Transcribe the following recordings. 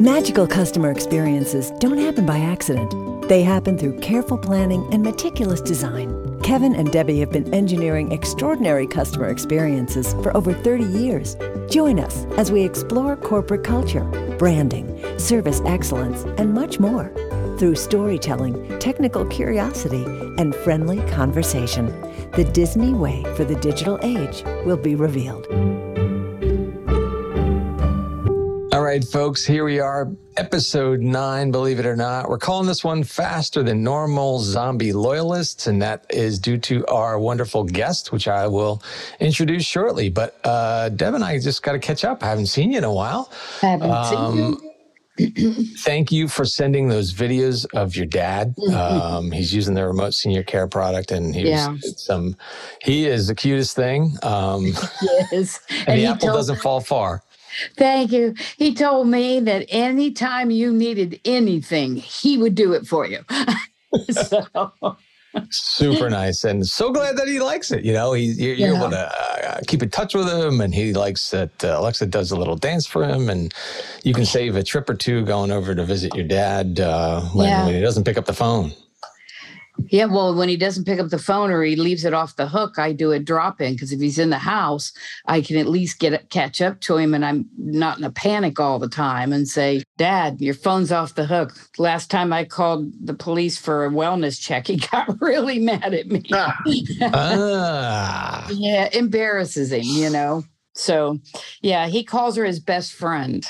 Magical customer experiences don't happen by accident. They happen through careful planning and meticulous design. Kevin and Debbie have been engineering extraordinary customer experiences for over 30 years. Join us as we explore corporate culture, branding, service excellence, and much more through storytelling, technical curiosity, and friendly conversation. The Disney way for the digital age will be revealed. Right, folks, here we are, episode nine, believe it or not. We're calling this one Faster Than Normal Zombie Loyalists, and that is due to our wonderful guest, which I will introduce shortly. But uh, Deb and I just got to catch up. I haven't seen you in a while. I Haven't um, seen you. thank you for sending those videos of your dad. Mm-hmm. Um, he's using the remote senior care product, and he's yeah. some. He is the cutest thing. Um, yes, and, and the apple told- doesn't fall far. Thank you. He told me that anytime you needed anything, he would do it for you. so. Super nice, and so glad that he likes it. You know, he, you're, you're able to uh, keep in touch with him, and he likes that uh, Alexa does a little dance for him, and you can save a trip or two going over to visit your dad uh, when, yeah. when he doesn't pick up the phone. Yeah, well, when he doesn't pick up the phone or he leaves it off the hook, I do a drop in because if he's in the house, I can at least get catch up to him, and I'm not in a panic all the time. And say, "Dad, your phone's off the hook." Last time I called the police for a wellness check, he got really mad at me. ah. yeah, embarrasses him, you know. So, yeah, he calls her his best friend.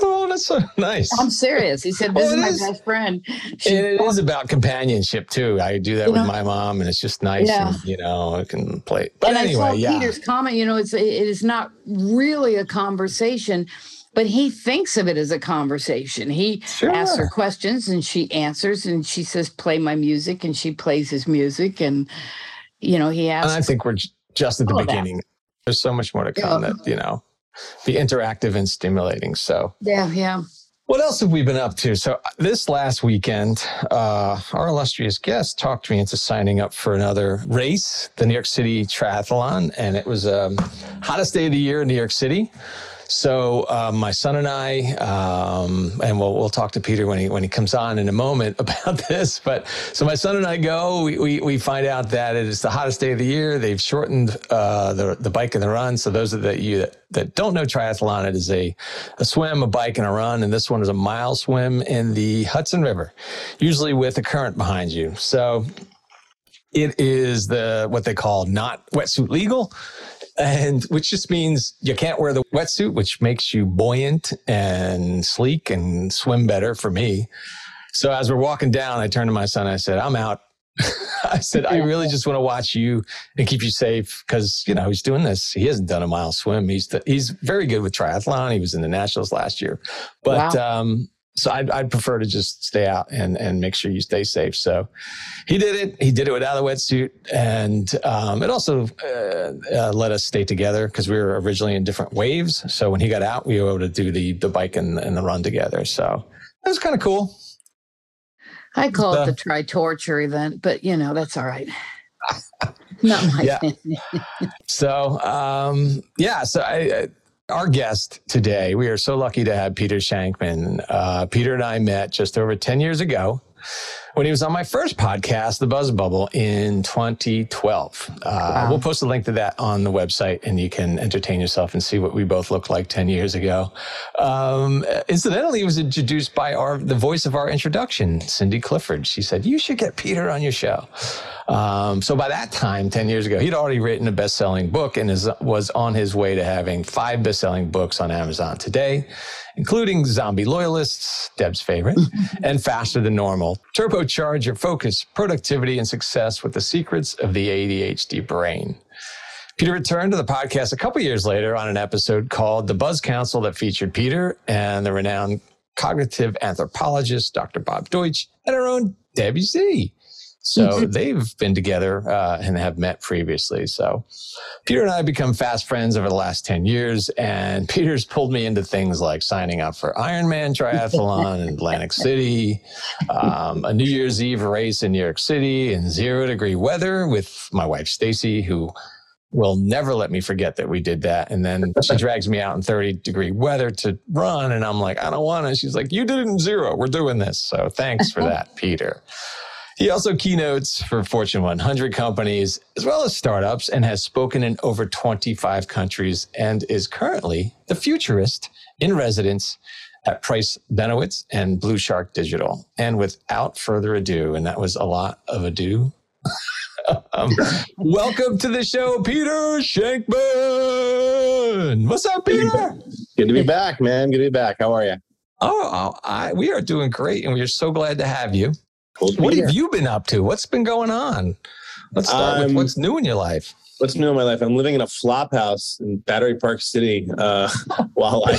Oh, that's so nice. I'm serious. He said, oh, "This is my best friend." She, it is about companionship too. I do that with know, my mom, and it's just nice. Yeah. And, you know, I can play. But and anyway, I saw yeah. Peter's comment. You know, it's it is not really a conversation, but he thinks of it as a conversation. He sure. asks her questions, and she answers, and she says, "Play my music," and she plays his music, and you know, he asks. And I think we're just at the beginning. That. There's so much more to come. Yeah. That you know be interactive and stimulating. So yeah, yeah. What else have we been up to? So this last weekend, uh, our illustrious guest talked me into signing up for another race, the New York City Triathlon, and it was um, hottest day of the year in New York City. So uh, my son and I, um, and we'll we'll talk to Peter when he when he comes on in a moment about this. But so my son and I go. We we, we find out that it is the hottest day of the year. They've shortened uh, the the bike and the run. So those of that you that, that don't know triathlon, it is a a swim, a bike, and a run. And this one is a mile swim in the Hudson River, usually with a current behind you. So it is the what they call not wetsuit legal and which just means you can't wear the wetsuit, which makes you buoyant and sleek and swim better for me. So as we're walking down, I turned to my son. I said, "I'm out." I said, "I really just want to watch you and keep you safe because you know he's doing this. He hasn't done a mile swim. He's the, he's very good with triathlon. He was in the nationals last year, but wow. um, so I'd, I'd, prefer to just stay out and, and make sure you stay safe. So he did it. He did it without a wetsuit. And um, it also uh, uh, let us stay together because we were originally in different waves. So when he got out, we were able to do the, the bike and, and the run together. So it was kind of cool. I call it the try torture event, but you know, that's all right. Not my yeah. so um, yeah, so I, I our guest today, we are so lucky to have Peter Shankman. Uh, Peter and I met just over 10 years ago when he was on my first podcast, The Buzz Bubble, in 2012. Uh, wow. We'll post a link to that on the website and you can entertain yourself and see what we both looked like 10 years ago. Um, incidentally, he was introduced by our the voice of our introduction, Cindy Clifford. She said, You should get Peter on your show. Um, so by that time, 10 years ago, he'd already written a best selling book and is, was on his way to having five best selling books on Amazon today including Zombie Loyalists, Deb's favorite, and Faster Than Normal. Turbocharge your focus, productivity, and success with the secrets of the ADHD brain. Peter returned to the podcast a couple years later on an episode called The Buzz Council that featured Peter and the renowned cognitive anthropologist, Dr. Bob Deutsch, and our own Debbie Z. So they've been together uh, and have met previously. So Peter and I have become fast friends over the last 10 years. And Peter's pulled me into things like signing up for Ironman Triathlon in Atlantic City, um, a New Year's Eve race in New York City in zero degree weather with my wife, Stacy, who will never let me forget that we did that. And then she drags me out in 30 degree weather to run. And I'm like, I don't want to. She's like, You did it in zero. We're doing this. So thanks for that, Peter. He also keynotes for Fortune 100 companies as well as startups and has spoken in over 25 countries and is currently the futurist in residence at Price Benowitz and Blue Shark Digital. And without further ado, and that was a lot of ado. um, welcome to the show, Peter Shankman. What's up, Peter? Good to be back, man. Good to be back. How are you? Oh, I, we are doing great, and we are so glad to have you. What have here. you been up to? What's been going on? Let's start with Um, what's new in your life. What's new in my life? I'm living in a flop house in Battery Park City. Uh, while I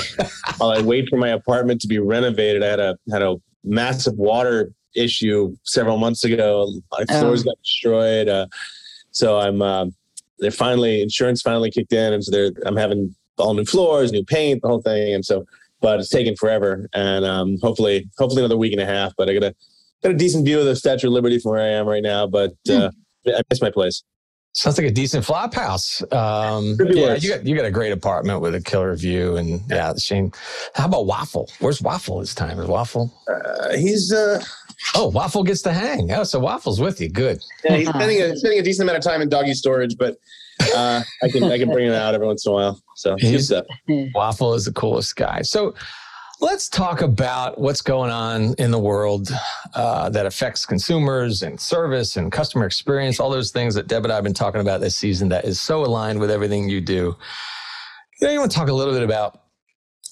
while I wait for my apartment to be renovated, I had a had a massive water issue several months ago. My floors got destroyed. Uh, so I'm uh, they're finally insurance finally kicked in, and so they're I'm having all new floors, new paint, the whole thing, and so. But it's taken forever, and um, hopefully, hopefully another week and a half. But I got a got a decent view of the Statue of Liberty from where I am right now. But uh, I miss my place. Sounds like a decent flop house. Um, yeah, worse. you got you got a great apartment with a killer view, and yeah, Shane. How about Waffle? Where's Waffle this time? Is Waffle? Uh, he's uh, Oh, Waffle gets to hang. Oh, so Waffle's with you. Good. yeah, he's spending a, spending a decent amount of time in doggy storage, but uh, I can I can bring him out every once in a while. So good He's- stuff. Waffle is the coolest guy. So let's talk about what's going on in the world uh, that affects consumers and service and customer experience, all those things that Deb and I have been talking about this season that is so aligned with everything you do. You know, you want to talk a little bit about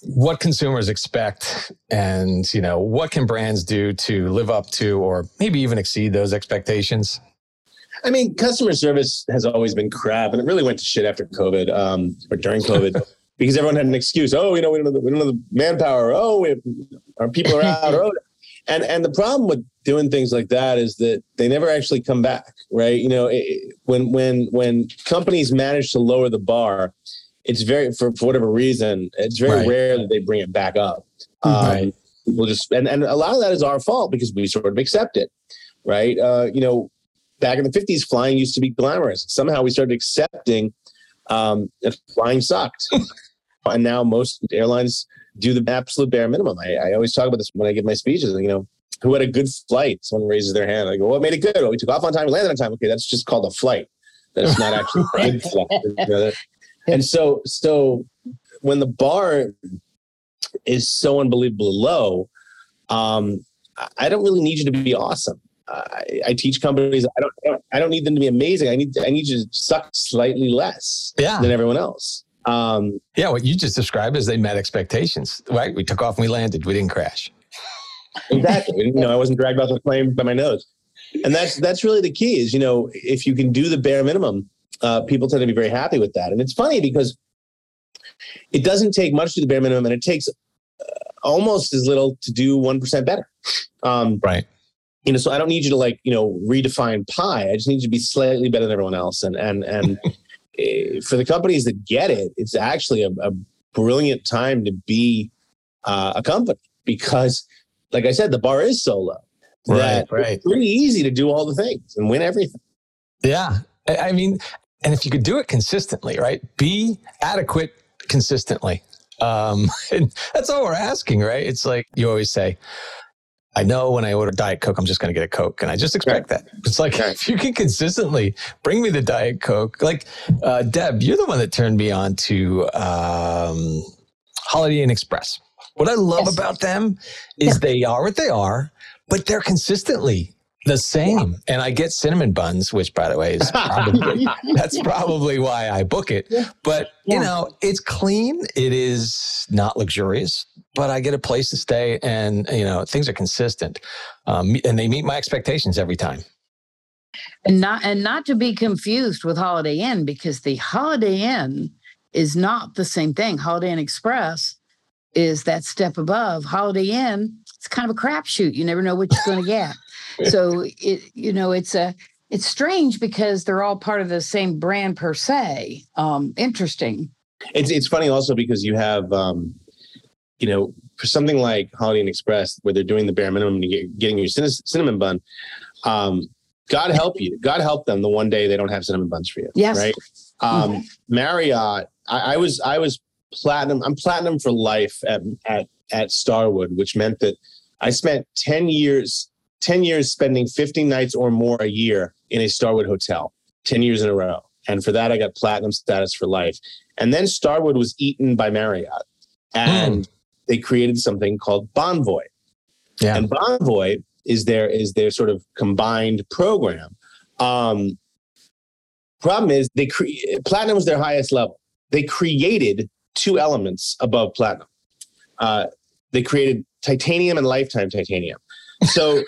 what consumers expect and you know what can brands do to live up to or maybe even exceed those expectations I mean, customer service has always been crap, and it really went to shit after COVID um, or during COVID because everyone had an excuse. Oh, you know, we don't know the, we don't know the manpower. Oh, we our people are out. oh. And and the problem with doing things like that is that they never actually come back, right? You know, it, when when when companies manage to lower the bar, it's very for, for whatever reason, it's very Right. rare that they bring it back up. Um, Right. People just and and a lot of that is our fault because we sort of accept it, right? Uh, you know, back in the 50s, flying used to be glamorous. Somehow we started accepting um, that flying sucked. and now most airlines do the absolute bare minimum. I, I always talk about this when I give my speeches. You know, who had a good flight? Someone raises their hand. I go, what made it good? Well, we took off on time, we landed on time. Okay, that's just called a flight. That's not actually a good flight. And so, so when the bar is so unbelievably low, um, I- don't really need you to be awesome. I, I teach companies. I don't, I don't. I don't need them to be amazing. I need. I need you to suck slightly less yeah than everyone else. Um, yeah what you just described is they met expectations right we took off and we landed we didn't crash exactly. you know, I wasn't dragged off the plane by my nose, and that's that's really the key. Is you know, if you can do the bare minimum, uh, people tend to be very happy with that. And it's funny because it doesn't take much to the bare minimum, and it takes uh, almost as little to do one percent better. Um, right you know, so I don't need you to like, you know, redefine pie. I just need you to be slightly better than everyone else. And and and for the companies that get it, it's actually a, a brilliant time to be uh, a company because, like I said, the bar is so low that right right it's pretty easy to do all the things and win everything. Yeah. I I mean, and if you could do it consistently, right? Be adequate consistently. Um, and that's all we're asking, right? It's like you always say, I know when I order Diet Coke, I'm just going to get a Coke. And I just expect that. It's like, Right. if you can consistently bring me the Diet Coke, like uh, Deb, you're the one that turned me on to um, Holiday Inn Express. What I love Yes. about them is they are what they are, but they're consistently the same. And I get cinnamon buns, which by the way is probably that's probably why I book it. But you know, it's clean. It is not luxurious, but I get a place to stay, and you know, things are consistent, um, and they meet my expectations every time. and not and not to be confused with Holiday Inn because the Holiday Inn is not the same thing. Holiday Inn Express is that step above. Holiday Inn, it's kind of a crapshoot. You never know what you're going to get. so it you know it's a it's strange because they're all part of the same brand per se. Um, interesting. It's it's funny also because you have um, you know, for something like Holiday Inn Express, where they're doing the bare minimum to get getting your cinnamon bun, um, God help you. God help them the one day they don't have cinnamon buns for you. Yes. Right. Um, Marriott, I, I was I was platinum. I'm platinum for life at at at Starwood, which meant that I spent ten years ten years spending 50 nights or more a year in a Starwood hotel, ten years in a row, and for that I got platinum status for life. And then Starwood was eaten by Marriott, and mm. they created something called Bonvoy. Yeah. And Bonvoy is their is their sort of combined program. Um, problem is they cre- platinum was their highest level. They created two elements above platinum. Uh, they created titanium and lifetime titanium. So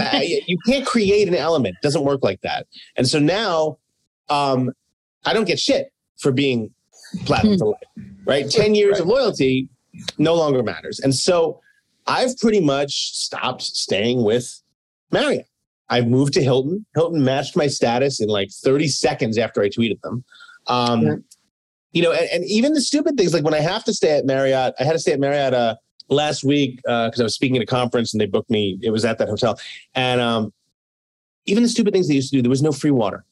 uh, you can't create an element; it doesn't work like that. And so now, um, I don't get shit for being platinum for life. Right, ten years of loyalty no longer matters. And so I've pretty much stopped staying with Marriott. I've moved to Hilton. Hilton matched my status in like 30 seconds after I tweeted them. Um, yeah. You know, and, and, even the stupid things like when I have to stay at Marriott, I had to stay at Marriott uh, last week because uh, I was speaking at a conference and they booked me. It was at that hotel. And um, even the stupid things they used to do, there was no free water.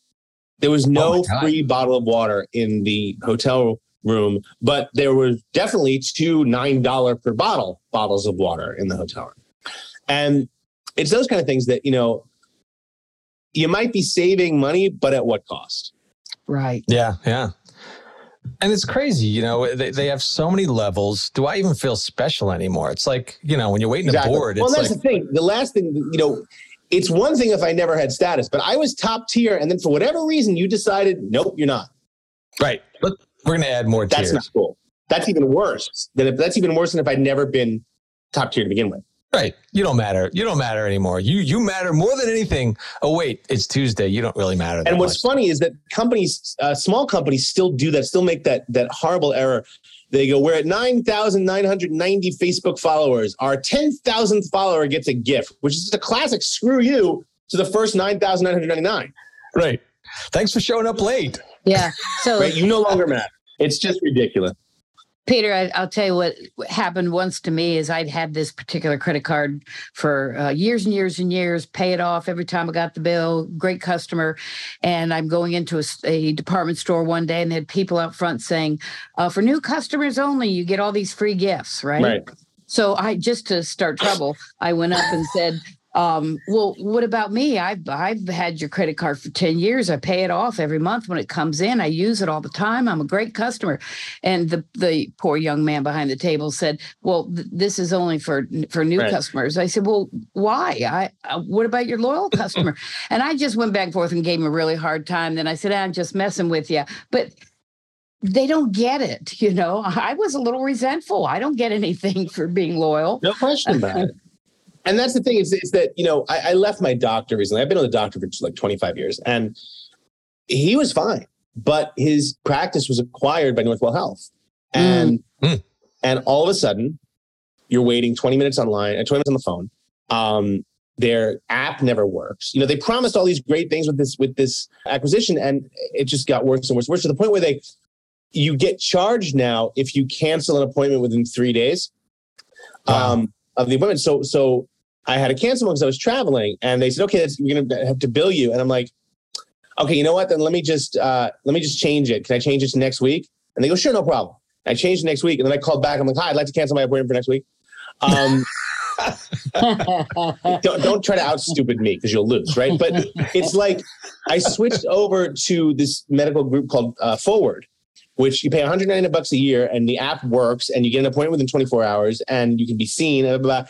There was no oh free bottle of water in the hotel room, but there were definitely two $9 per bottle bottles of water in the hotel room. And it's those kind of things that, you know, you might be saving money, but at what cost? Right. Yeah. Yeah. And it's crazy, you know, they, they have so many levels. Do I even feel special anymore? It's like, you know, when you're waiting exactly. to board. Well, that's like, the thing. The last thing, you know, it's one thing if I never had status, but I was top tier. And then for whatever reason, you decided, nope, you're not. Right. But we're going to add more That's tiers. not cool. That's even worse than if that's even worse than if I'd never been top tier to begin with. Right. You don't matter. You don't matter anymore. You you matter more than anything. Oh wait, it's Tuesday. You don't really matter. and what's much. funny is that companies, uh, small companies, still do that. Still make that that horrible error. They go, we're at nine thousand nine hundred ninety Facebook followers. Our ten thousandth follower gets a gift, which is just a classic. Screw you to the first nine thousand nine hundred ninety nine. Right. Thanks for showing up late. Yeah. So right, you no longer matter. It's just ridiculous. Peter, I, will tell you what happened once to me is I'd had this particular credit card for uh, years and years and years, pay it off every time I got the bill, great customer. And I'm going into a, a department store one day and they had people out front saying, uh, for new customers only, you get all these free gifts, right? Right. So I just to start trouble, I went up and said, um, well, what about me? I've I've had your credit card for 10 years. I pay it off every month when it comes in. I use it all the time. I'm a great customer. And the the poor young man behind the table said, Well, th- this is only for for new right. customers. I said, Well, why? I uh, what about your loyal customer? and I just went back and forth and gave him a really hard time. Then I said, I'm just messing with you. But they don't get it, you know. I was a little resentful. I don't get anything for being loyal. No question about it and that's the thing is, is that you know I, I, left my doctor recently. I've been on the doctor for like 25 years, and he was fine, but his practice was acquired by Northwell Health, and mm. and all of a sudden, you're waiting 20 minutes online and uh, 20 minutes on the phone. Um, their app never works. You know, they promised all these great things with this with this acquisition, and it just got worse and worse and worse to the point where they you get charged now if you cancel an appointment within three days. Wow. Um, of the appointment. So so I had to cancel because I was traveling, and they said, "Okay, we're gonna have to bill you." And I'm like, "Okay, you know what? Then let me just uh, let me just change it. Can I change it to next week?" And they go, "Sure, no problem." I changed next week, and then I called back. I'm like, "Hi, I'd like to cancel my appointment for next week." Um, don't, don't try to out stupid me because you'll lose, right? But it's like I switched over to this medical group called uh, Forward, which you pay 190 bucks a year, and the app works, and you get an appointment within 24 hours, and you can be seen. Blah, blah,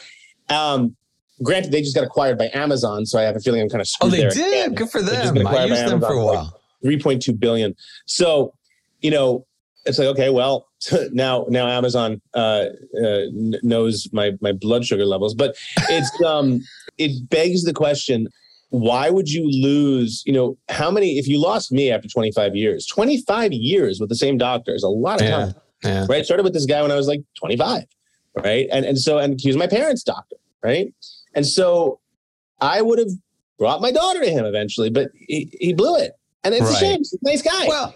blah. Um, granted, they just got acquired by Amazon, so I have a feeling I'm kind of screwed. Oh, they did. Good for them. I used them for a while. Like 3.2 billion. So, you know, it's like okay, well, now now Amazon uh, uh, knows my my blood sugar levels, but it's um it begs the question why would you lose you know how many if you lost me after 25 years 25 years with the same doctor is a lot of yeah, time yeah. right started with this guy when i was like 25 right and and so and he was my parents doctor right and so I would have brought my daughter to him eventually, but he, he blew it. And it's right. a shame. He's a nice guy. Well,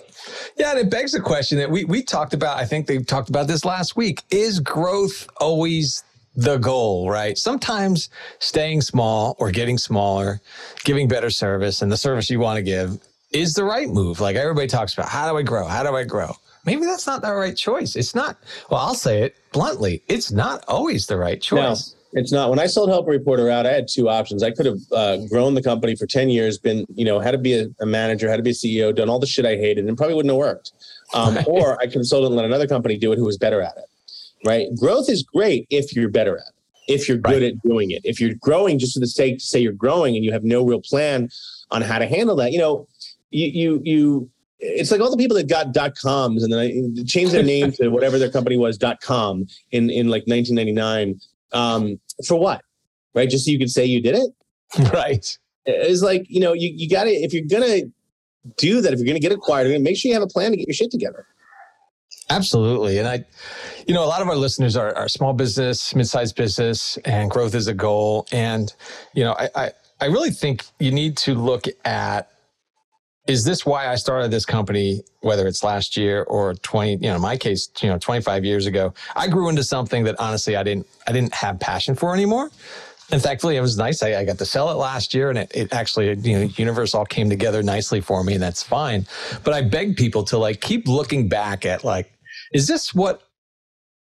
yeah, and it begs the question that we we talked about. I think they talked about this last week. Is growth always the goal, right? Sometimes staying small or getting smaller, giving better service and the service you want to give is the right move. Like everybody talks about, how do I grow? How do I grow? Maybe that's not the right choice. It's not. Well, I'll say it bluntly. It's not always the right choice. No, it's not. When I sold Help Reporter out, I had two options. I could have uh, grown the company for ten years, been you know, had to be a, a, manager, had to be a CEO, done all the shit I hated, and probably wouldn't have worked. Um, right. Or I could have sold it and let another company do it who was better at it. Right? Growth is great if you're better at it. If you're good right. at doing it. If you're growing just for the sake to say you're growing and you have no real plan on how to handle that, you know, you you you it's like all the people that got dot coms and then I changed their name to whatever their company was dot com in in like 1999 um, for what right just so you could say you did it right it's like you know you, you gotta if you're gonna do that if you're gonna get acquired make sure you have a plan to get your shit together absolutely and i you know a lot of our listeners are, are small business mid-sized business and growth is a goal and you know I, I i really think you need to look at is this why I started this company, whether it's last year or 20, you know, in my case, you know, 25 years ago, I grew into something that honestly I didn't, I didn't have passion for anymore. And thankfully it was nice. I, I got to sell it last year and it, it actually, you know, universe all came together nicely for me and that's fine. But I beg people to like keep looking back at like, is this what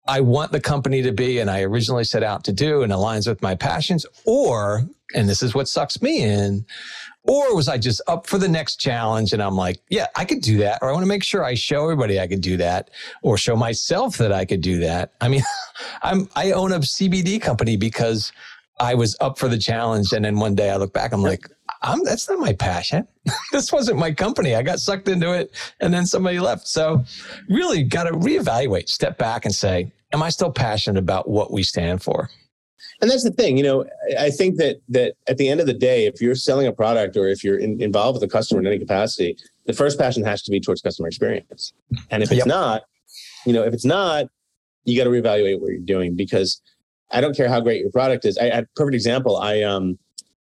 I want the company to be and I originally set out to do and aligns with my passions? Or, and this is what sucks me in, or was I just up for the next challenge and I'm like, yeah, I could do that. Or I want to make sure I show everybody I could do that or show myself that I could do that. I mean, I'm, I own a CBD company because I was up for the challenge. And then one day I look back, I'm like, I'm, that's not my passion. this wasn't my company. I got sucked into it and then somebody left. So really got to reevaluate, step back and say, am I still passionate about what we stand for? and that's the thing you know i think that that at the end of the day if you're selling a product or if you're in, involved with a customer in any capacity the first passion has to be towards customer experience and if it's yep. not you know if it's not you got to reevaluate what you're doing because i don't care how great your product is i, I perfect example i um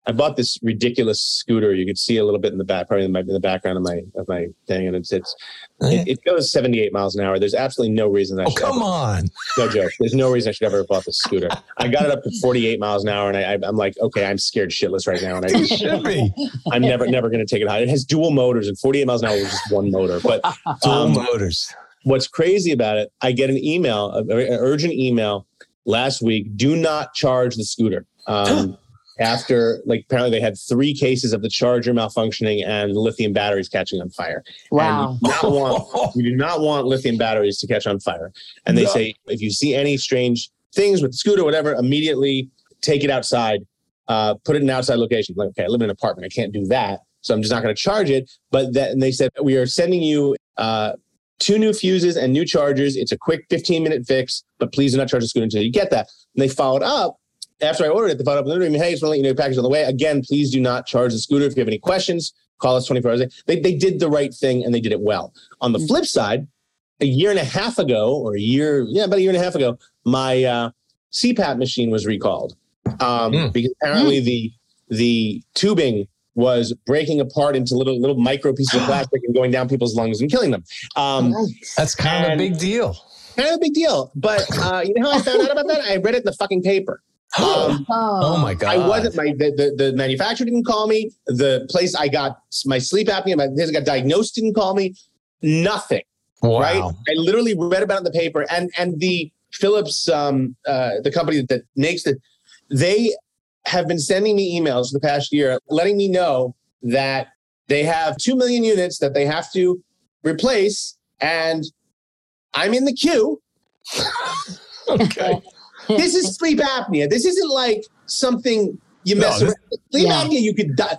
I bought this ridiculous scooter. You could see a little bit in the back, probably in, my, in the background of my of my thing, and it's it's it, it, goes 78 miles an hour. There's absolutely no reason. I oh come ever, on! No joke. There's no reason I should ever have bought this scooter. I got it up to 48 miles an hour, and I, am like, okay, I'm scared shitless right now, and I should be. I'm never never going to take it high. It has dual motors, and 48 miles an hour was just one motor, but dual um, motors. What's crazy about it? I get an email, an urgent email last week. Do not charge the scooter. Um, after like apparently they had three cases of the charger malfunctioning and lithium batteries catching on fire. Wow. And you, do not want, you do not want lithium batteries to catch on fire. And they no. say if you see any strange things with the scooter, whatever, immediately take it outside, uh, put it in an outside location. Like, okay, I live in an apartment. I can't do that. So I'm just not going to charge it. But that, and they said, we are sending you uh, two new fuses and new chargers. It's a quick 15 minute fix, but please do not charge the scooter until you get that. And they followed up after I ordered it, the phone up and they're hey, just want to let you know package on the way. Again, please do not charge the scooter. If you have any questions, call us 24 hours a day. They, they did the right thing and they did it well. On the mm. flip side, a year and a half ago, or a year, yeah, about a year and a half ago, my uh, CPAP machine was recalled um, mm. because apparently mm. the the tubing was breaking apart into little little micro pieces of plastic and going down people's lungs and killing them. Um, That's kind of a big deal. Kind of a big deal. But uh, you know how I found out about that? I read it in the fucking paper. Um, oh. oh. my god! I wasn't my the, the, the manufacturer didn't call me. The place I got my sleep apnea, my place I got diagnosed didn't call me. Nothing. Wow. Right? I literally read about it in the paper, and and the Philips, um, uh, the company that makes it, they have been sending me emails for the past year, letting me know that they have two million units that they have to replace, and I'm in the queue. okay this is sleep apnea. This isn't like something you mess no, this, with. Sleep yeah. apnea, you could die.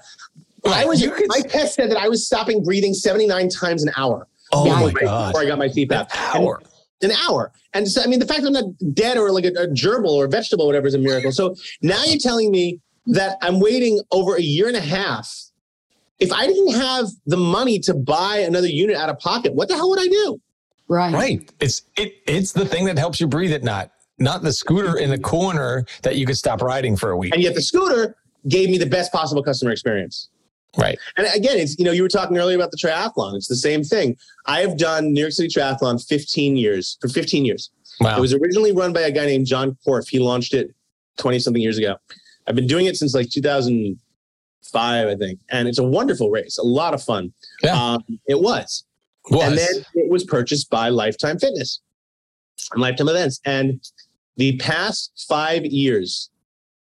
I was. Could, my test said that I was stopping breathing 79 times an hour. Oh my god! Before I got my CPAP, an hour. And, an hour. And so, I mean, the fact that I'm not dead or like a, a gerbil or a vegetable, or whatever, is a miracle. So now you're telling me that I'm waiting over a year and a half. If I didn't have the money to buy another unit out of pocket, what the hell would I do? Right. Right. It's it. It's the thing that helps you breathe at night not the scooter in the corner that you could stop riding for a week. And yet the scooter gave me the best possible customer experience. Right. And again, it's, you know, you were talking earlier about the triathlon. It's the same thing. I have done New York City Triathlon 15 years, for 15 years. Wow. It was originally run by a guy named John Korff. He launched it 20 something years ago. I've been doing it since like 2000, five, I think, and it's a wonderful race, a lot of fun. Yeah. Um, it was. Was. And then it was purchased by Lifetime Fitness and Lifetime Events. And the past five years,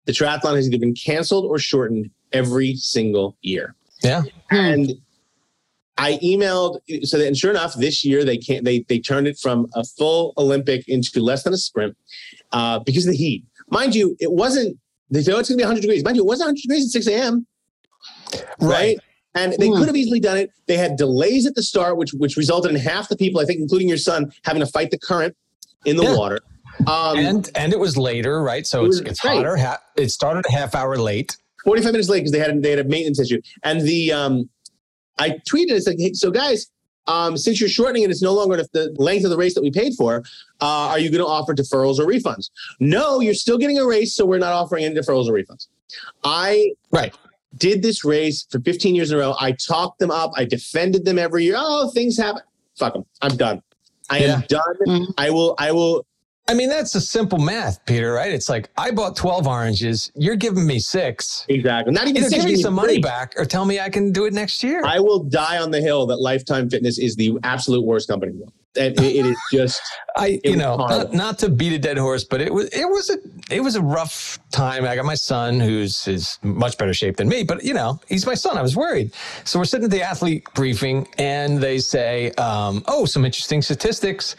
the triathlon has either been canceled or shortened every single year. yeah. And I emailed so that, and sure enough, this year they can't they they turned it from a full Olympic into less than a sprint uh, because of the heat. Mind you, it wasn't. They said oh, it's going to be 100 degrees. Mind you, it wasn't 100 degrees at 6 a.m. Right. And they Hmm. could have easily done it. They had delays at the start, which which resulted in half the people, I think, including your son, having to fight the current in the Yeah. water. Um, and and it was later, right? So It it's was it's great. hotter. Ha- it started a half hour late. 45 minutes late because they had they had a maintenance issue. And the um, I tweeted, it's like, hey, so guys, um, since you're shortening it, it's no longer the length of the race that we paid for. Uh, are you going to offer deferrals or refunds? No, you're still getting a race, so we're not offering any deferrals or refunds. I Right. did this race for 15 years in a row. I talked them up. I defended them every year. Oh, things happen. Fuck them. I'm done. I am done. Mhm. I will. I will. I mean, that's a simple math, Peter, right? It's like I bought 12 oranges. You're giving me six. Exactly. Not even Either six, give me some money three. back or tell me I can do it next year. I will die on the hill that Lifetime Fitness is the absolute worst company. in the world. And it- it is just I, you know, not, not to beat a dead horse, but it was it was a it was a rough time. I got my son, who's is much better shape than me, but you know, he's my son. I was worried. So we're sitting at the athlete briefing, and they say, um, "Oh, some interesting statistics.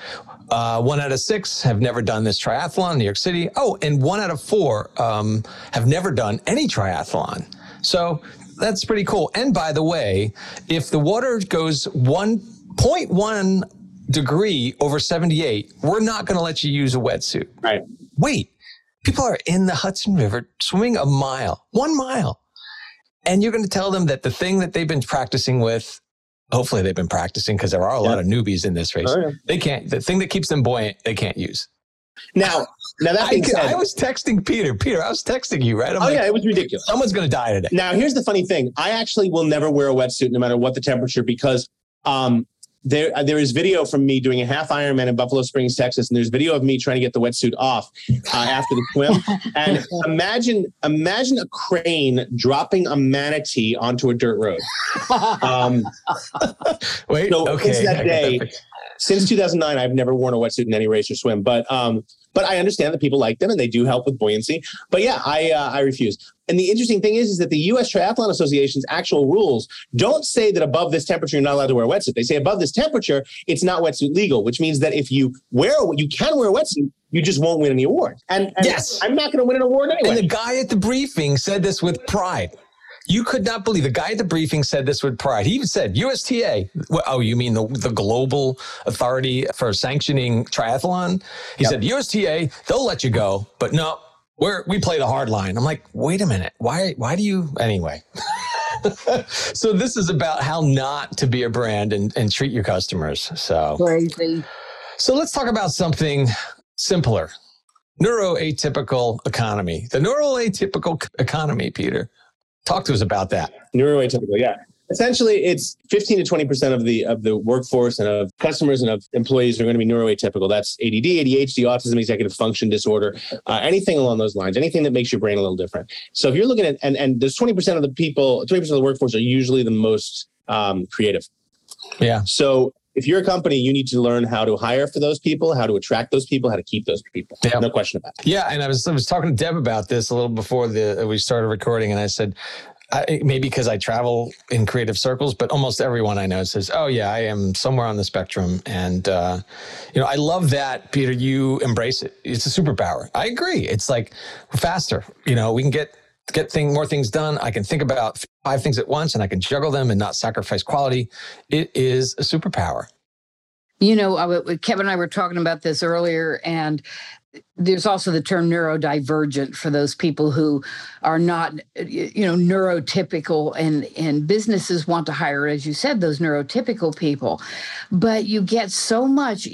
Uh, one out of six have never done this triathlon in New York City. Oh, and one out of four um, have never done any triathlon. So that's pretty cool. And by the way, if the water goes 1.1 degree over 78, we're not going to let you use a wetsuit. right. Wait, people are in the Hudson River swimming a mile, one mile. And you're going to tell them that the thing that they've been practicing with, hopefully they've been practicing because there are a lot of newbies in this race. Oh, yeah. They can't, the thing that keeps them buoyant, they can't use. Now, now that I, being said, I was texting Peter. Peter, I was texting you, right? I'm oh like, yeah, it was ridiculous. someone's going to die today. Now, here's the funny thing: I actually will never wear a wetsuit, no matter what the temperature, because um, there there is video from me doing a half Ironman in Buffalo Springs, Texas, and there's video of me trying to get the wetsuit off uh, after the swim. And imagine imagine a crane dropping a manatee onto a dirt road. Um, Wait, So, okay. since that I day- fixed. Since 2009 i've never worn a wetsuit in any race or swim but um but i understand that people like them and they do help with buoyancy. But yeah i uh, i refuse. And the interesting thing is is that the us triathlon association's actual rules don't say that above this temperature you're not allowed to wear a wetsuit. They say above this temperature it's not wetsuit legal which means that if you wear a, you can wear a wetsuit you just won't win any awards. And, and Yes. i'm not going to win an award anyway. And the guy at the briefing said this with pride. You could not believe the guy at the briefing said this with pride. He even said USTA. Well, oh, you mean the the global authority for sanctioning triathlon? He Yep. said USTA. They'll let you go, but no, we're we play the hard line. I'm like, wait a minute. Why why do you anyway? so this is about how not to be a brand and, and treat your customers. So Crazy. so let's talk about something simpler. Neuroatypical economy. The neuroatypical economy, Peter. Talk to us about that. neuroatypical yeah essentially it's 15 to 20 percent of the of the workforce and of customers and of employees are going to be neuroatypical that's add adhd autism executive function disorder uh, anything along those lines anything that makes your brain a little different so if you're looking at and and there's 20 percent of the people 20 percent of the workforce are usually the most um, creative Yeah. so if you're a company you need to learn how to hire for those people how to attract those people how to keep those people Yeah. no question about it Yeah, and I was I was talking to Deb about this a little before the we started recording, and I said, I, maybe because I travel in creative circles, but almost everyone I know says, "Oh yeah, I am somewhere on the spectrum," and uh, you know, I love that, Peter. You embrace it. It's a superpower. I agree. It's like faster. You know, we can get get thing more things done. I can think about five things at once, and I can juggle them and not sacrifice quality. It is a superpower. You know, Kevin and I were talking about this earlier, and there's also the term neurodivergent for those people who are not, you know, neurotypical, and and businesses want to hire, as you said, those neurotypical people. But you get so much.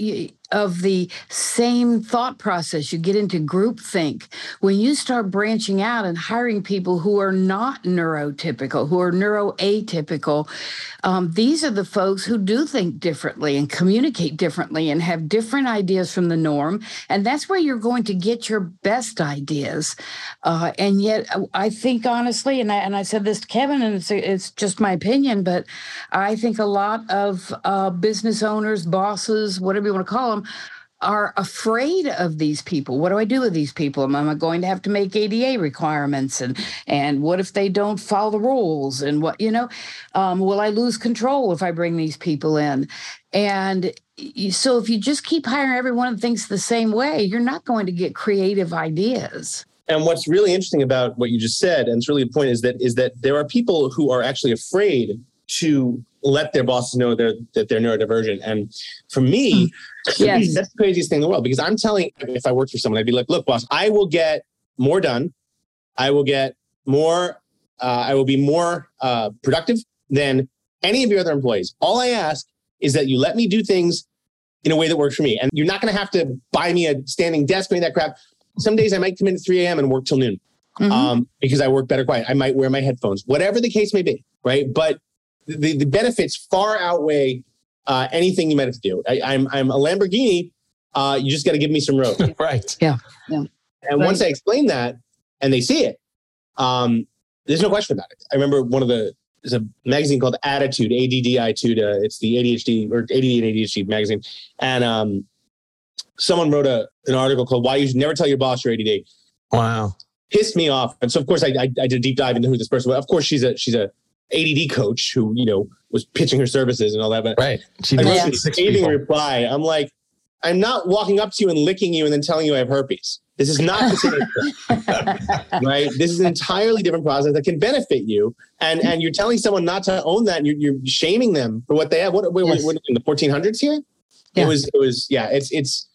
Of the same thought process. You get into groupthink. When you start branching out and hiring people who are not neurotypical, who are neuroatypical, um, these are the folks who do think differently and communicate differently and have different ideas from the norm. And that's where you're going to get your best ideas. Uh, and yet, uh, I think honestly, and I, and I said this to Kevin, and it's, it's just my opinion, but I think a lot of uh, business owners, bosses, whatever you want to call them, are afraid of these people. What do I do with these people? Am I going to have to make ADA requirements? And and what if they don't follow the rules? And what you know, um, will I lose control if I bring these people in? And so if you just keep hiring everyone that thinks the same way, you're not going to get creative ideas. And what's really interesting about what you just said, and it's really the point, is that is that there are people who are actually afraid to let their bosses know they're, that they're neurodivergent. And for me, hmm. yes. that's the craziest thing in the world because I'm telling, if I worked for someone, I'd be like, look, boss, I will get more done. I will get more, uh, I will be more uh, productive than any of your other employees. All I ask is that you let me do things in a way that works for me. And you're not going to have to buy me a standing desk, any that crap. Some days I might come in at 3 a.m. and work till noon mm-hmm. um, because I work better quiet. I might wear my headphones, whatever the case may be. Right. But the, the benefits far outweigh uh, anything you might have to do. I, am I'm, I'm a Lamborghini. Uh, you just got to give me some road. right. Yeah. Yeah. And right. once I explain that and they see it, um, there's no question about it. I remember one of the there's a magazine called Attitude, ADDitude. Uh, it's the ADHD or ADD and ADHD magazine, and um, someone wrote a an article called "Why You Should Never Tell Your Boss You're ADD." Wow, pissed me off. And so of course I, I, I did a deep dive into who this person was. Of course she's a she's a ADD coach who, you know, was pitching her services and all that. But right. She I wrote this scathing reply. I'm like, I'm not walking up to you and licking you and then telling you I have herpes. This is not right? This is an entirely different process that can benefit you. And and you're telling someone not to own that and you're, you're shaming them for what they have. What, what, yes. what in the 1400s here? Yeah. It was, it was, yeah, it's, it's,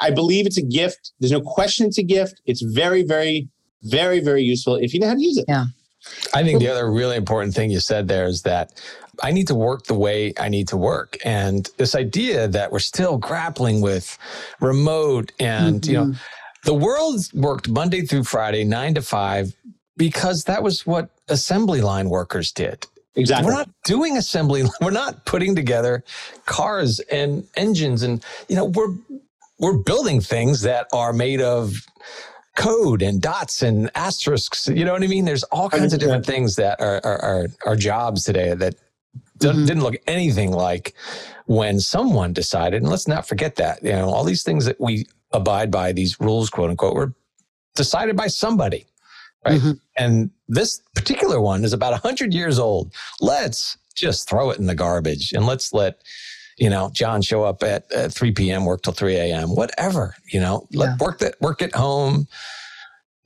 I believe it's a gift. There's no question it's a gift. It's very, very, very, very useful if you know how to use it. Yeah. I think the other really important thing you said there is that I need to work the way I need to work. And this idea that we're still grappling with remote and, mm-hmm. you know, mm-hmm. the world worked Monday through Friday, nine to five, because that was what assembly line workers did. Exactly. We're not doing assembly. We're not putting together cars and engines. And, you know, we're, we're building things that are made of code and dots and asterisks. You know what I mean? There's all kinds of different things that are are, are, are jobs today that mm-hmm. didn't look anything like when someone decided. And let's not forget that you know all these things that we abide by these rules, quote unquote, were decided by somebody. Right. Mm-hmm. And this particular one is about 100 years old. Let's just throw it in the garbage and let's let you know, John show up at, at 3 p.m., work till 3 a.m., whatever, you know, yeah. let work that work at home.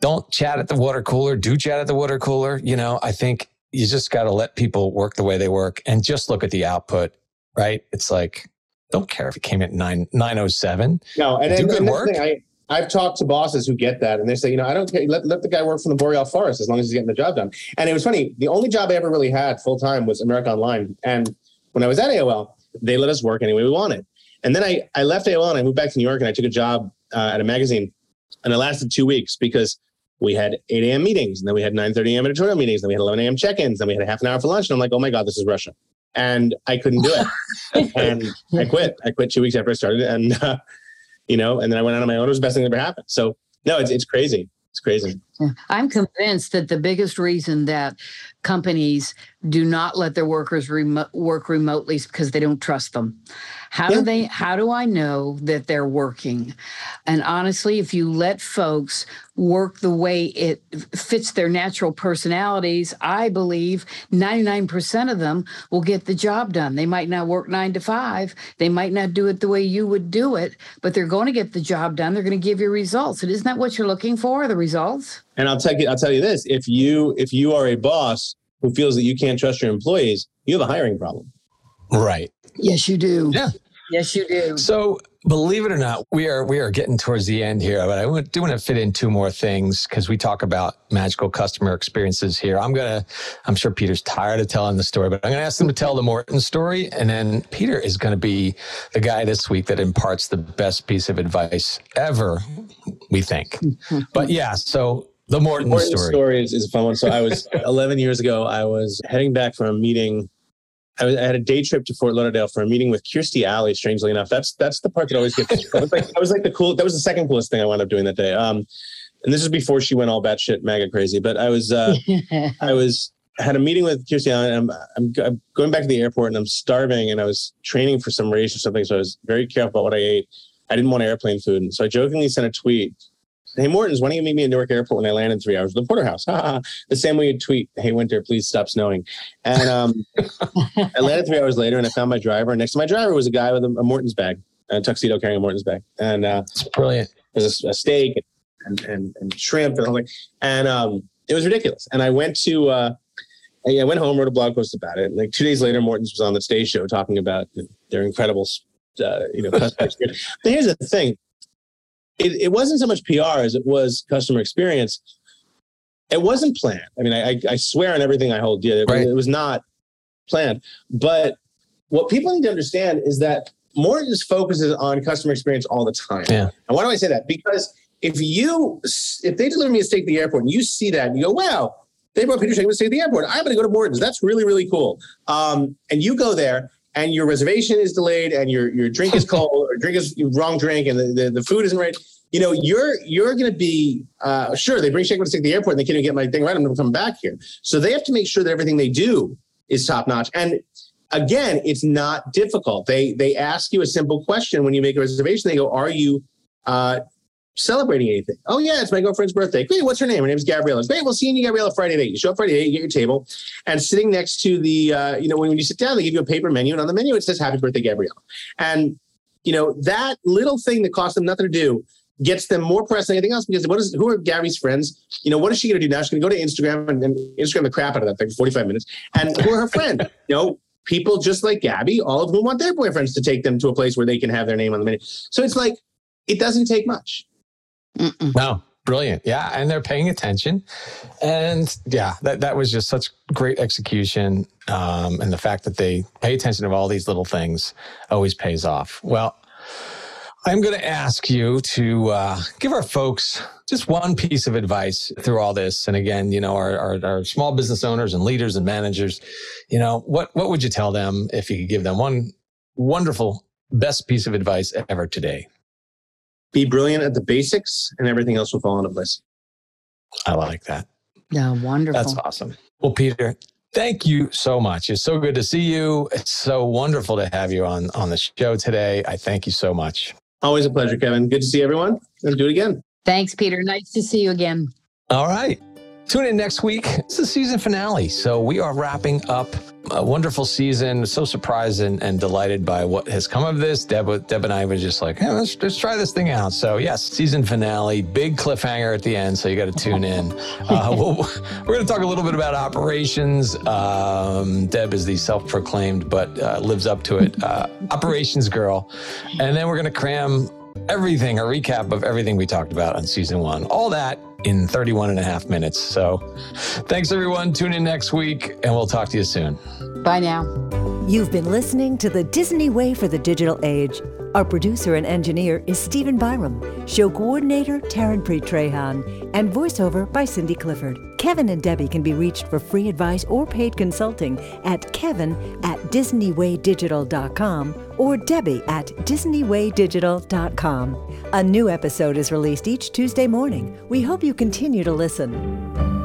Don't chat at the water cooler. Do chat at the water cooler. You know, I think you just got to let people work the way they work and just look at the output, right? It's like, don't care if it came at 9, 907. No, and, do and, good work. I, I've talked to bosses who get that and they say, you know, I don't care. Let, let the guy work from the Boreal Forest as long as he's getting the job done. And it was funny. The only job I ever really had full time was America Online. And when I was at AOL, they let us work any way we wanted. And then I, I left AOL and I moved back to New York and I took a job uh, at a magazine and it lasted two weeks because we had 8 a.m. meetings and then we had 9.30 a.m. editorial meetings. Then we had 11 a.m. check-ins. Then we had a half an hour for lunch. And I'm like, oh my God, this is Russia. And I couldn't do it. and I quit. I quit two weeks after I started. And, uh, you know, and then I went out on my own. It was the best thing that ever happened. So no, it's, it's crazy. It's crazy. I'm convinced that the biggest reason that companies do not let their workers remo- work remotely because they don't trust them. How yeah. do they how do I know that they're working? And honestly, if you let folks work the way it fits their natural personalities, I believe 99% of them will get the job done. They might not work 9 to 5, they might not do it the way you would do it, but they're going to get the job done. They're going to give you results. And isn't that what you're looking for, the results? And I'll tell you I'll tell you this, if you if you are a boss who feels that you can't trust your employees, you have a hiring problem. Right. Yes, you do. Yeah. Yes, you do. So believe it or not, we are we are getting towards the end here, but I do want to fit in two more things because we talk about magical customer experiences here. I'm gonna, I'm sure Peter's tired of telling the story, but I'm gonna ask him to tell the Morton story, and then Peter is gonna be the guy this week that imparts the best piece of advice ever, we think. but yeah, so the Morton, Morton story, story is, is a fun one. So I was 11 years ago. I was heading back from a meeting I, was, I, had a day trip to Fort Lauderdale for a meeting with Kirstie Alley. Strangely enough, that's that's the part that always gets. I was like, I was like the cool. That was the second coolest thing I wound up doing that day. Um, and this is before she went all batshit mega crazy. But I was, uh, I was had a meeting with Kirstie Alley. And I'm, I'm, I'm going back to the airport and I'm starving and I was training for some race or something. So I was very careful about what I ate. I didn't want airplane food, and so I jokingly sent a tweet Hey, Mortons, why don't you meet me in Newark Airport when I land in three hours? The Porterhouse. the same way you tweet, Hey, Winter, please stop snowing. And um, I landed three hours later and I found my driver. And next to my driver was a guy with a, a Morton's bag, a tuxedo carrying a Morton's bag. And uh, it's brilliant. There's a, a steak and, and, and shrimp and all that. And um, it was ridiculous. And I went to, uh, I went home, wrote a blog post about it. Like two days later, Morton's was on the stage show talking about their incredible, uh, you know. But here's the thing: it, it wasn't so much PR as it was customer experience. It wasn't planned. I mean, I, I swear on everything I hold dear. It, right. it was not planned. But what people need to understand is that Morton's focuses on customer experience all the time. Yeah. And why do I say that? Because if you if they deliver me a steak at the airport and you see that and you go, wow, they brought Peter Shankman steak at the airport. I'm going to go to Morton's. That's really really cool. Um, and you go there and your reservation is delayed and your your drink is cold or drink is wrong drink and the, the, the food isn't right you know you're you're going to be uh, sure they bring Shankman to the airport and they can't even get my thing right i'm going to come back here. So they have to make sure that everything they do is top notch and again it's not difficult. They they ask you a simple question when you make a reservation. They go are you uh, celebrating anything. Oh yeah, it's my girlfriend's birthday. Great. What's her name? Her name's Gabriella. Great. We'll see you, Gabriella, Friday night. You show up Friday night, you get your table, and sitting next to the, uh, you know, when, when you sit down, they give you a paper menu, and on the menu it says "Happy Birthday, Gabriella." And you know that little thing that costs them nothing to do gets them more press than anything else because what is who are Gabby's friends? You know, what is she going to do now? She's going to go to Instagram and, and Instagram the crap out of that thing for 45 minutes. And who are her friends? you know, people just like Gabby, all of whom want their boyfriends to take them to a place where they can have their name on the menu. So it's like it doesn't take much. Mm-mm. No, brilliant. Yeah, and they're paying attention, and yeah, that that was just such great execution, um, and the fact that they pay attention to all these little things always pays off. Well. I'm going to ask you to uh, give our folks just one piece of advice through all this. And again, you know, our, our, our, small business owners and leaders and managers, you know, what, what would you tell them if you could give them one wonderful, best piece of advice ever today? Be brilliant at the basics and everything else will fall into place. I like that. Yeah, wonderful. That's awesome. Well, Peter, thank you so much. It's so good to see you. It's so wonderful to have you on on the show today. I thank you so much. Always a pleasure, Kevin. Good to see everyone. Let's do it again. Thanks, Peter. Nice to see you again. All right. Tune in next week. It's the season finale. So we are wrapping up a wonderful season. So surprised and, and delighted by what has come of this. Deb, Deb and I were just like, hey, let's, let's try this thing out. So yes, season finale, big cliffhanger at the end. So you got to tune in. Uh, we'll, we're going to talk a little bit about operations. Um, Deb is the self-proclaimed, but uh, lives up to it, uh, operations girl. And then we're going to cram everything, a recap of everything we talked about on season one. All that in 31 and a half minutes. So thanks, everyone. Tune in next week, and we'll talk to you soon. Bye now. You've been listening to the Disney Way for the Digital Age. Our producer and engineer is Stephen Byram, show coordinator Taryn Trehan, and voiceover by Cindy Clifford. Kevin and Debbie can be reached for free advice or paid consulting at kevin at disneywaydigital.com or debbie at disneywaydigital.com. A new episode is released each Tuesday morning. We hope you continue to listen.